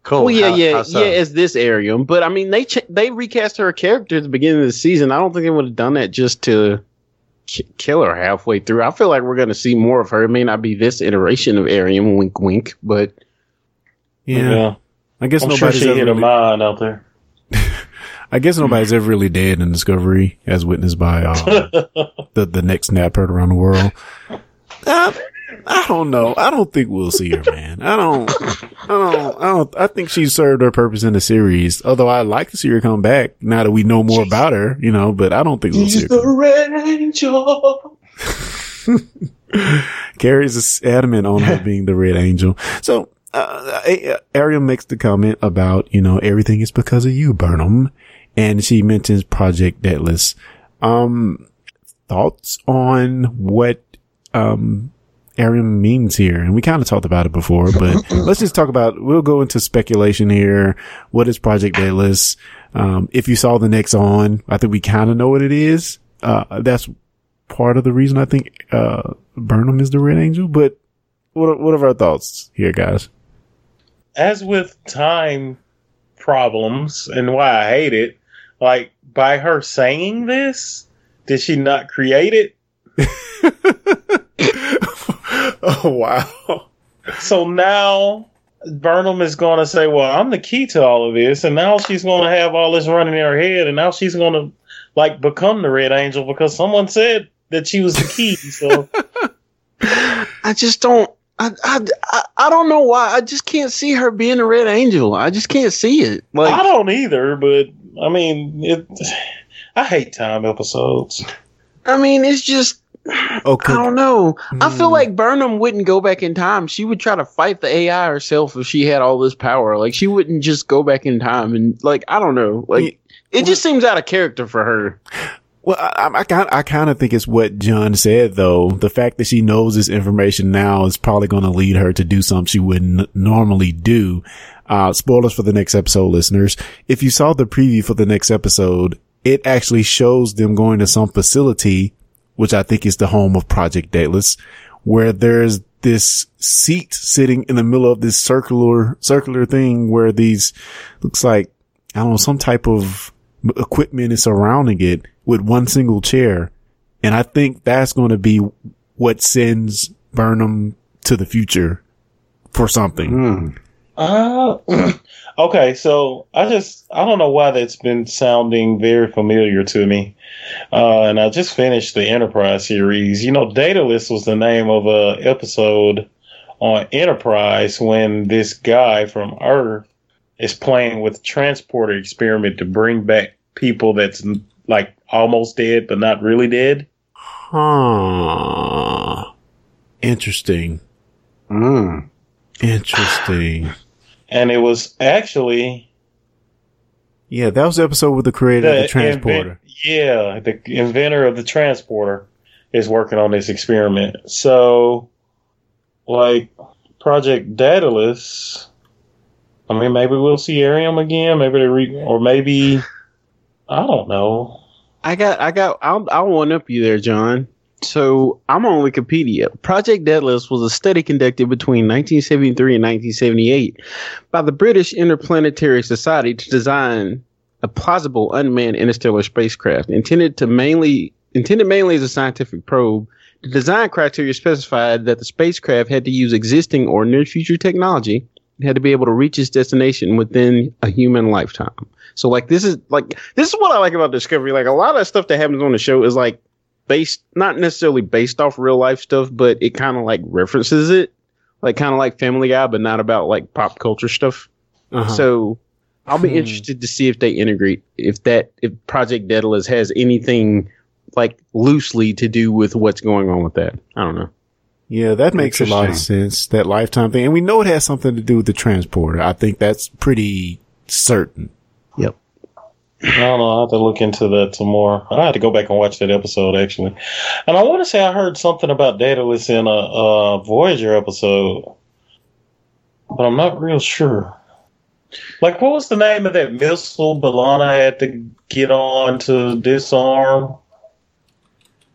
Cool. Well, yeah, How- yeah, how so? yeah. As this Airiam, but I mean, they ch- they recast her character at the beginning of the season. I don't think they would have done that just to ki- kill her halfway through. I feel like we're going to see more of her. It may not be this iteration of Airiam, wink, wink, but Yeah. I guess I'm sure nobody's she ever hit a really, mind out there. I guess nobody's ever really dead in Discovery, as witnessed by uh, the the next snap heard around the world. Uh, I don't know. I don't think we'll see her, man. I don't. I don't. I don't. I think she served her purpose in the series. Although I'd like to see her come back now that we know more about her, you know. But I don't think we'll see her. come- red angel. Carrie's adamant on her being the Red Angel. So, uh, Airiam makes the comment about, you know, everything is because of you, Burnham. And she mentions Project Daedalus. Um, thoughts on what um Airiam means here? And we kind of talked about it before, but let's just talk about. We'll go into speculation here. What is Project Daedalus? Um, if you saw the next on, I think we kind of know what it is. Uh, that's part of the reason I think uh, Burnham is the Red Angel. But what what are our thoughts here, guys? As with time problems and why I hate it, like by her saying this, did she not create it? oh wow! So now Burnham is going to say, "Well, I'm the key to all of this," and now she's going to have all this running in her head, and now she's going to like become the Red Angel because someone said that she was the key. So I just don't. I, I, I don't know why. I just can't see her being a Red Angel. I just can't see it. Like I don't either, but I mean, it. I hate time episodes. I mean, it's just. Okay. I don't know. I feel Hmm. like Burnham wouldn't go back in time. She would try to fight the AI herself if she had all this power. Like she wouldn't just go back in time and like I don't know. Like it just seems out of character for her. Well, I, I, kind I kind of think it's what John said though. The fact that she knows this information now is probably going to lead her to do something she wouldn't normally do. Uh, spoilers for the next episode, listeners. If you saw the preview for the next episode, it actually shows them going to some facility, which I think is the home of Project Daedalus, where there's this seat sitting in the middle of this circular, circular thing where these looks like, I don't know, some type of equipment is surrounding it with one single chair. And I think that's going to be what sends Burnham to the future for something. Hmm. Uh, okay, so I just I don't know why that's been sounding very familiar to me. Uh, and I just finished the Enterprise series. You know, Daedalus was the name of a episode on Enterprise when this guy from Earth is playing with transporter experiment to bring back people that's like almost dead but not really dead. Huh. Interesting. Mm. Interesting. And it was actually Yeah, that was the episode with the creator of the invent- transporter. yeah, the inventor of the transporter is working on this experiment. So, like Project Daedalus, I mean, maybe we'll see Airiam again. Maybe they re- or maybe I don't know. I got, I got, I'll, I'll one up you there, John. So I'm on Wikipedia. Project Daedalus was a study conducted between 1973 and 1978 by the British Interplanetary Society to design a plausible unmanned interstellar spacecraft intended to mainly intended mainly as a scientific probe. The design criteria specified that the spacecraft had to use existing or near future technology had to be able to reach its destination within a human lifetime. So like this is like this is what I like about Discovery. Like a lot of stuff that happens on the show is like based not necessarily based off real life stuff, but it kind of like references it. Like kind of like Family Guy, but not about like pop culture stuff. Uh-huh. So I'll be Hmm. interested to see if they integrate if that if Project Daedalus has anything like loosely to do with what's going on with that. I don't know. Yeah, that makes a lot of sense. That lifetime thing. And we know it has something to do with the transporter. I think that's pretty certain. I don't know. I have to look into that some more. I had to go back and watch that episode actually, and I want to say I heard something about Daedalus in a, a Voyager episode, but I'm not real sure. Like, what was the name of that missile B'Elanna had to get on to disarm?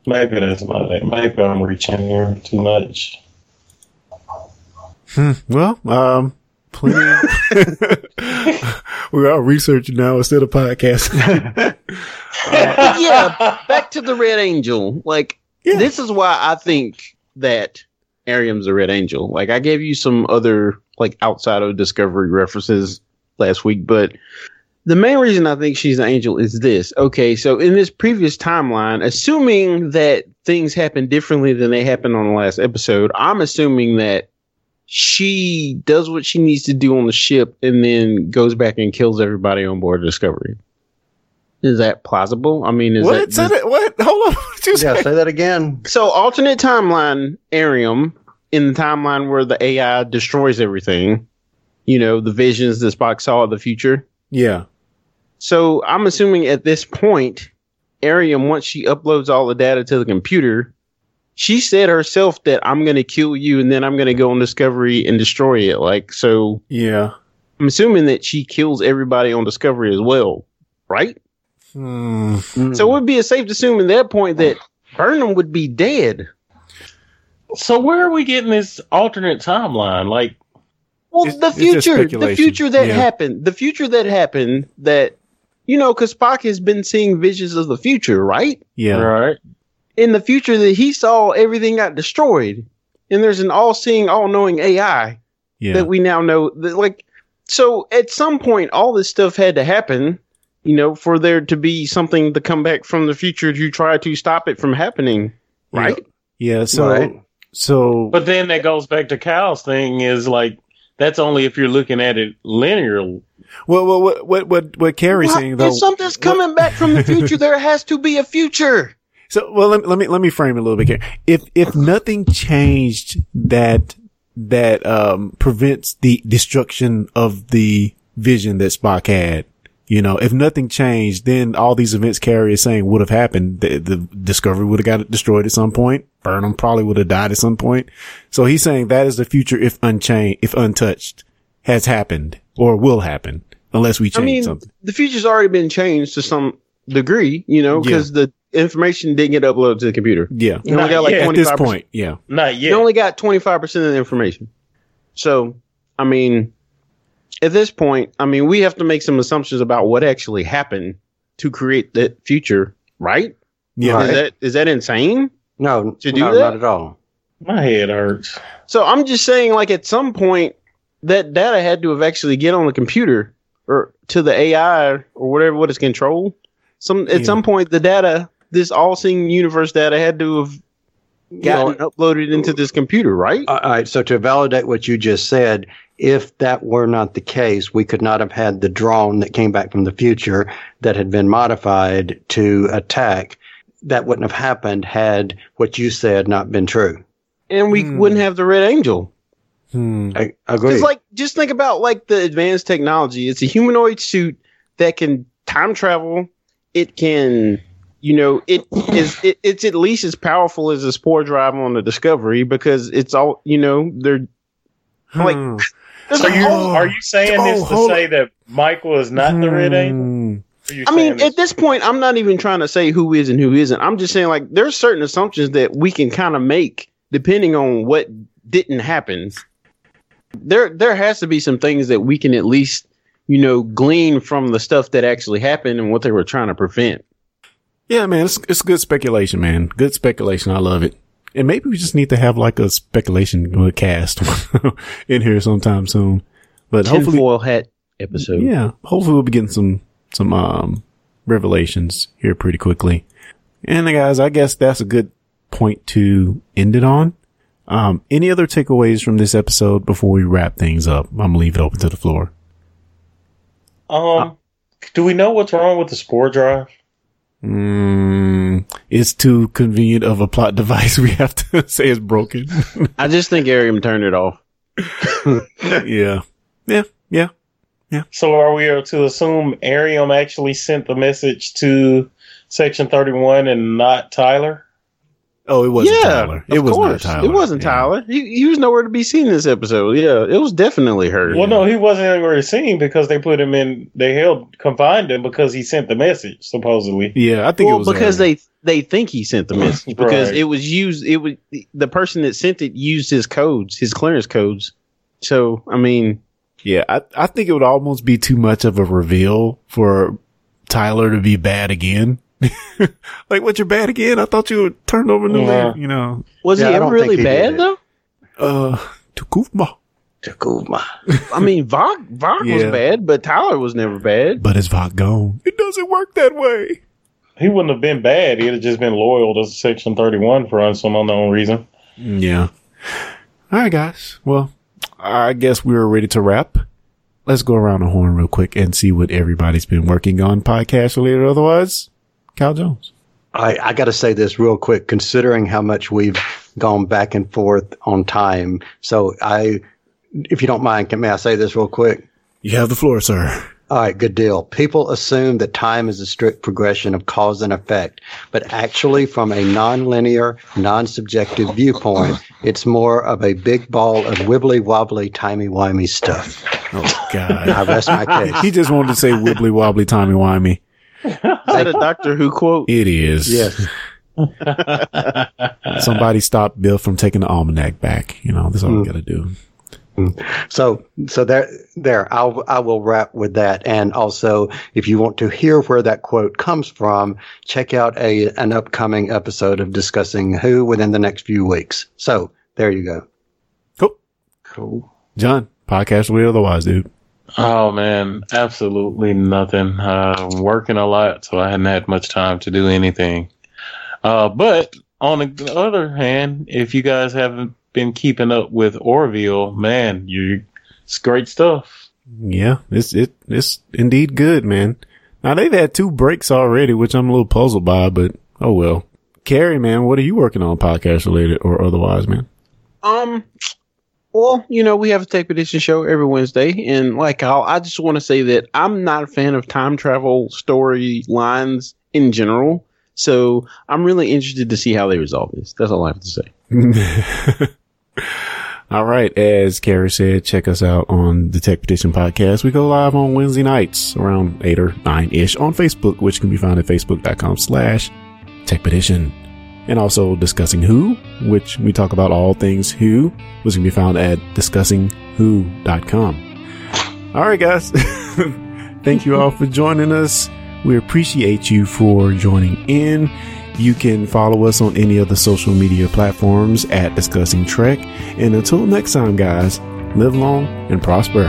Maybe that's my name. Maybe I'm reaching here too much. Hmm. Well, um, plenty. we are all researching now instead of podcasting. But uh, yeah, back to the Red Angel. Like this is why I think that Airiam's a Red Angel. Like I gave you some other like outside of Discovery references last week, but the main reason I think she's an angel is this. Okay, so in this previous timeline, assuming that things happen differently than they happened on the last episode, I'm assuming that she does what she needs to do on the ship and then goes back and kills everybody on board Discovery. Is that plausible? I mean, is what? that Say that- What? Hold on. What you Yeah, say? say that again. so? Alternate timeline, Airiam, in the timeline where the AI destroys everything. You know, the visions that Spock saw of the future. Yeah. So I'm assuming at this point, Airiam, once she uploads all the data to the computer, she said herself that I'm going to kill you and then I'm going to go on Discovery and destroy it. Like, so Yeah. I'm assuming that she kills everybody on Discovery as well, right? Hmm. So it would be a safe to assume at that point that Burnham would be dead. So where are we getting this alternate timeline? Like, Well, It's- the future, the future that Yeah. happened, the future that happened that, you know, because Spock has been seeing visions of the future, right? Yeah. right? In the future that he saw, everything got destroyed, and there's an all-seeing, all-knowing AI Yeah. that we now know. That, like, so at some point, all this stuff had to happen, you know, for there to be something to come back from the future to try to stop it from happening, right? Yeah. So, Right. so, But then that goes back to Cal's thing is like that's only if you're looking at it linear. well, well, what, what, what, what Carrie's What? saying though. if something's coming back from the future, there has to be a future. So, well, let, let me, let me frame it a little bit here. If, if nothing changed that, that, um, prevents the destruction of the vision that Spock had, you know, if nothing changed, then all these events Carrie is saying would have happened. The, the Discovery would have got destroyed at some point. Burnham probably would have died at some point. So he's saying that is the future if unchanged, if untouched has happened or will happen unless we I change mean, something. the future's already been changed to some degree, you know, because the information didn't get uploaded to the computer. Yeah. You only got like yet. At this point, yeah. Not yet. You only got twenty five percent of the information. So, I mean, at this point, I mean, we have to make some assumptions about what actually happened to create that future, right? Yeah. Is that is that insane? No, To do no, that? not at all. My head hurts. So I'm just saying, like at some point, that data had to have actually get on the computer or to the AI or whatever what is controlled. Some at Yeah. some point, the data, this all-seeing universe data, had to have gotten uploaded into this computer, right? All right. So to validate what you just said, if that were not the case, we could not have had the drone that came back from the future that had been modified to attack. That wouldn't have happened had what you said not been true. and we Hmm. wouldn't have the Red Angel. Hmm. I agree. Because, like, just think about like the advanced technology. It's a humanoid suit that can time travel. It can, you know, it is. It, it's at least as powerful as a spore drive on the Discovery because it's all, you know, they're like. Hmm. there's So a you whole- are you saying Oh, this to hold say that Michael is not the Red Angel? Hmm. Or you I mean, this- at this point, I'm not even trying to say who is and who isn't. I'm just saying like there's certain assumptions that we can kind of make depending on what didn't happen. There, there has to be some things that we can at least, you know, glean from the stuff that actually happened and what they were trying to prevent. Yeah, man, it's it's good speculation, man. Good speculation. I love it. And maybe we just need to have like a speculation cast in here sometime soon. But hopefully, Tinfoil hat episode. yeah, hopefully we'll be getting some some um revelations here pretty quickly. And uh, guys, I guess that's a good point to end it on. Um, any other takeaways from this episode before we wrap things up? I'm gonna leave it open to the floor. um, do we know what's wrong with the spore drive? Mm, it's too convenient of a plot device. We have to say it's broken. I just think Airiam turned it off. yeah. Yeah. Yeah. Yeah. So are we to assume Airiam actually sent the message to Section 31 and not Tyler? Oh, it wasn't yeah, Tyler. It was course. not Tyler. It wasn't Yeah. Tyler. He, he was nowhere to be seen in this episode. Yeah, it was definitely her. Well, no, he wasn't anywhere seen because they put him in, they held, confined him because he sent the message, supposedly. Yeah, I think it was because Aaron. they they think he sent the message because Right. it was used. It was the person that sent it used his codes, his clearance codes. So I mean, Yeah, I, I think it would almost be too much of a reveal for Tyler to be bad again. like, what, you're bad again? I thought you would turn over new Yeah. leaf, you know. was Yeah, he ever really he bad did it. though? Uh, Tukufma. Takuma. I mean, Voq Voq was bad, but Tyler was never bad. But is Voq gone? It doesn't work that way. He wouldn't have been bad. He'd have just been loyal to Section 31 for some unknown reason. Yeah. All right, guys. Well, I guess we're ready to wrap. Let's go around the horn real quick and see what everybody's been working on, podcast related or otherwise. Cal Jones. I, I got to say this real quick, considering how much we've gone back and forth on time. So I, if you don't mind, can may I say this real quick? You have the floor, sir. All right, good deal. People assume that time is a strict progression of cause and effect, but actually, from a nonlinear, non-subjective viewpoint, it's more of a big ball of wibbly wobbly, timey wimey stuff. Oh God! I rest my case. he just wanted to say wibbly wobbly, timey wimey. Is that a Doctor Who quote? It is. Yes. Somebody stop Bill from taking the almanac back. You know, that's all we hmm. got to do. Hmm. So, so there, there, I'll, I will wrap with that. And also, if you want to hear where that quote comes from, check out a, an upcoming episode of discussing who within the next few weeks. So there you go. Cool. Cool. John, podcast way otherwise, dude. Oh man, absolutely nothing. Uh, working a lot, so I hadn't had much time to do anything. Uh, but on the other hand, if you guys haven't been keeping up with Orville, man, you it's great stuff. Yeah, it's it it's indeed good, man. Now they've had two breaks already, which I'm a little puzzled by, but oh well. Carrie, man, what are you working on, podcast related or otherwise, man? Um, well, you know, we have a Tech Edition show every Wednesday, and like I'll, I just want to say that I'm not a fan of time travel storylines in general. So I'm really interested to see how they resolve this. That's all I have to say. All right. As Kara said, check us out on the Tech Petition podcast. We go live on Wednesday nights around eight or nine ish on Facebook, which can be found at facebook.com slash Tech Petition. And also discussing who, which we talk about all things who, which can be found at discussingwho.com. All right, guys. Thank you all for joining us. We appreciate you for joining in. You can follow us on any of the social media platforms at Discussing Trek. And until next time, guys, live long and prosper.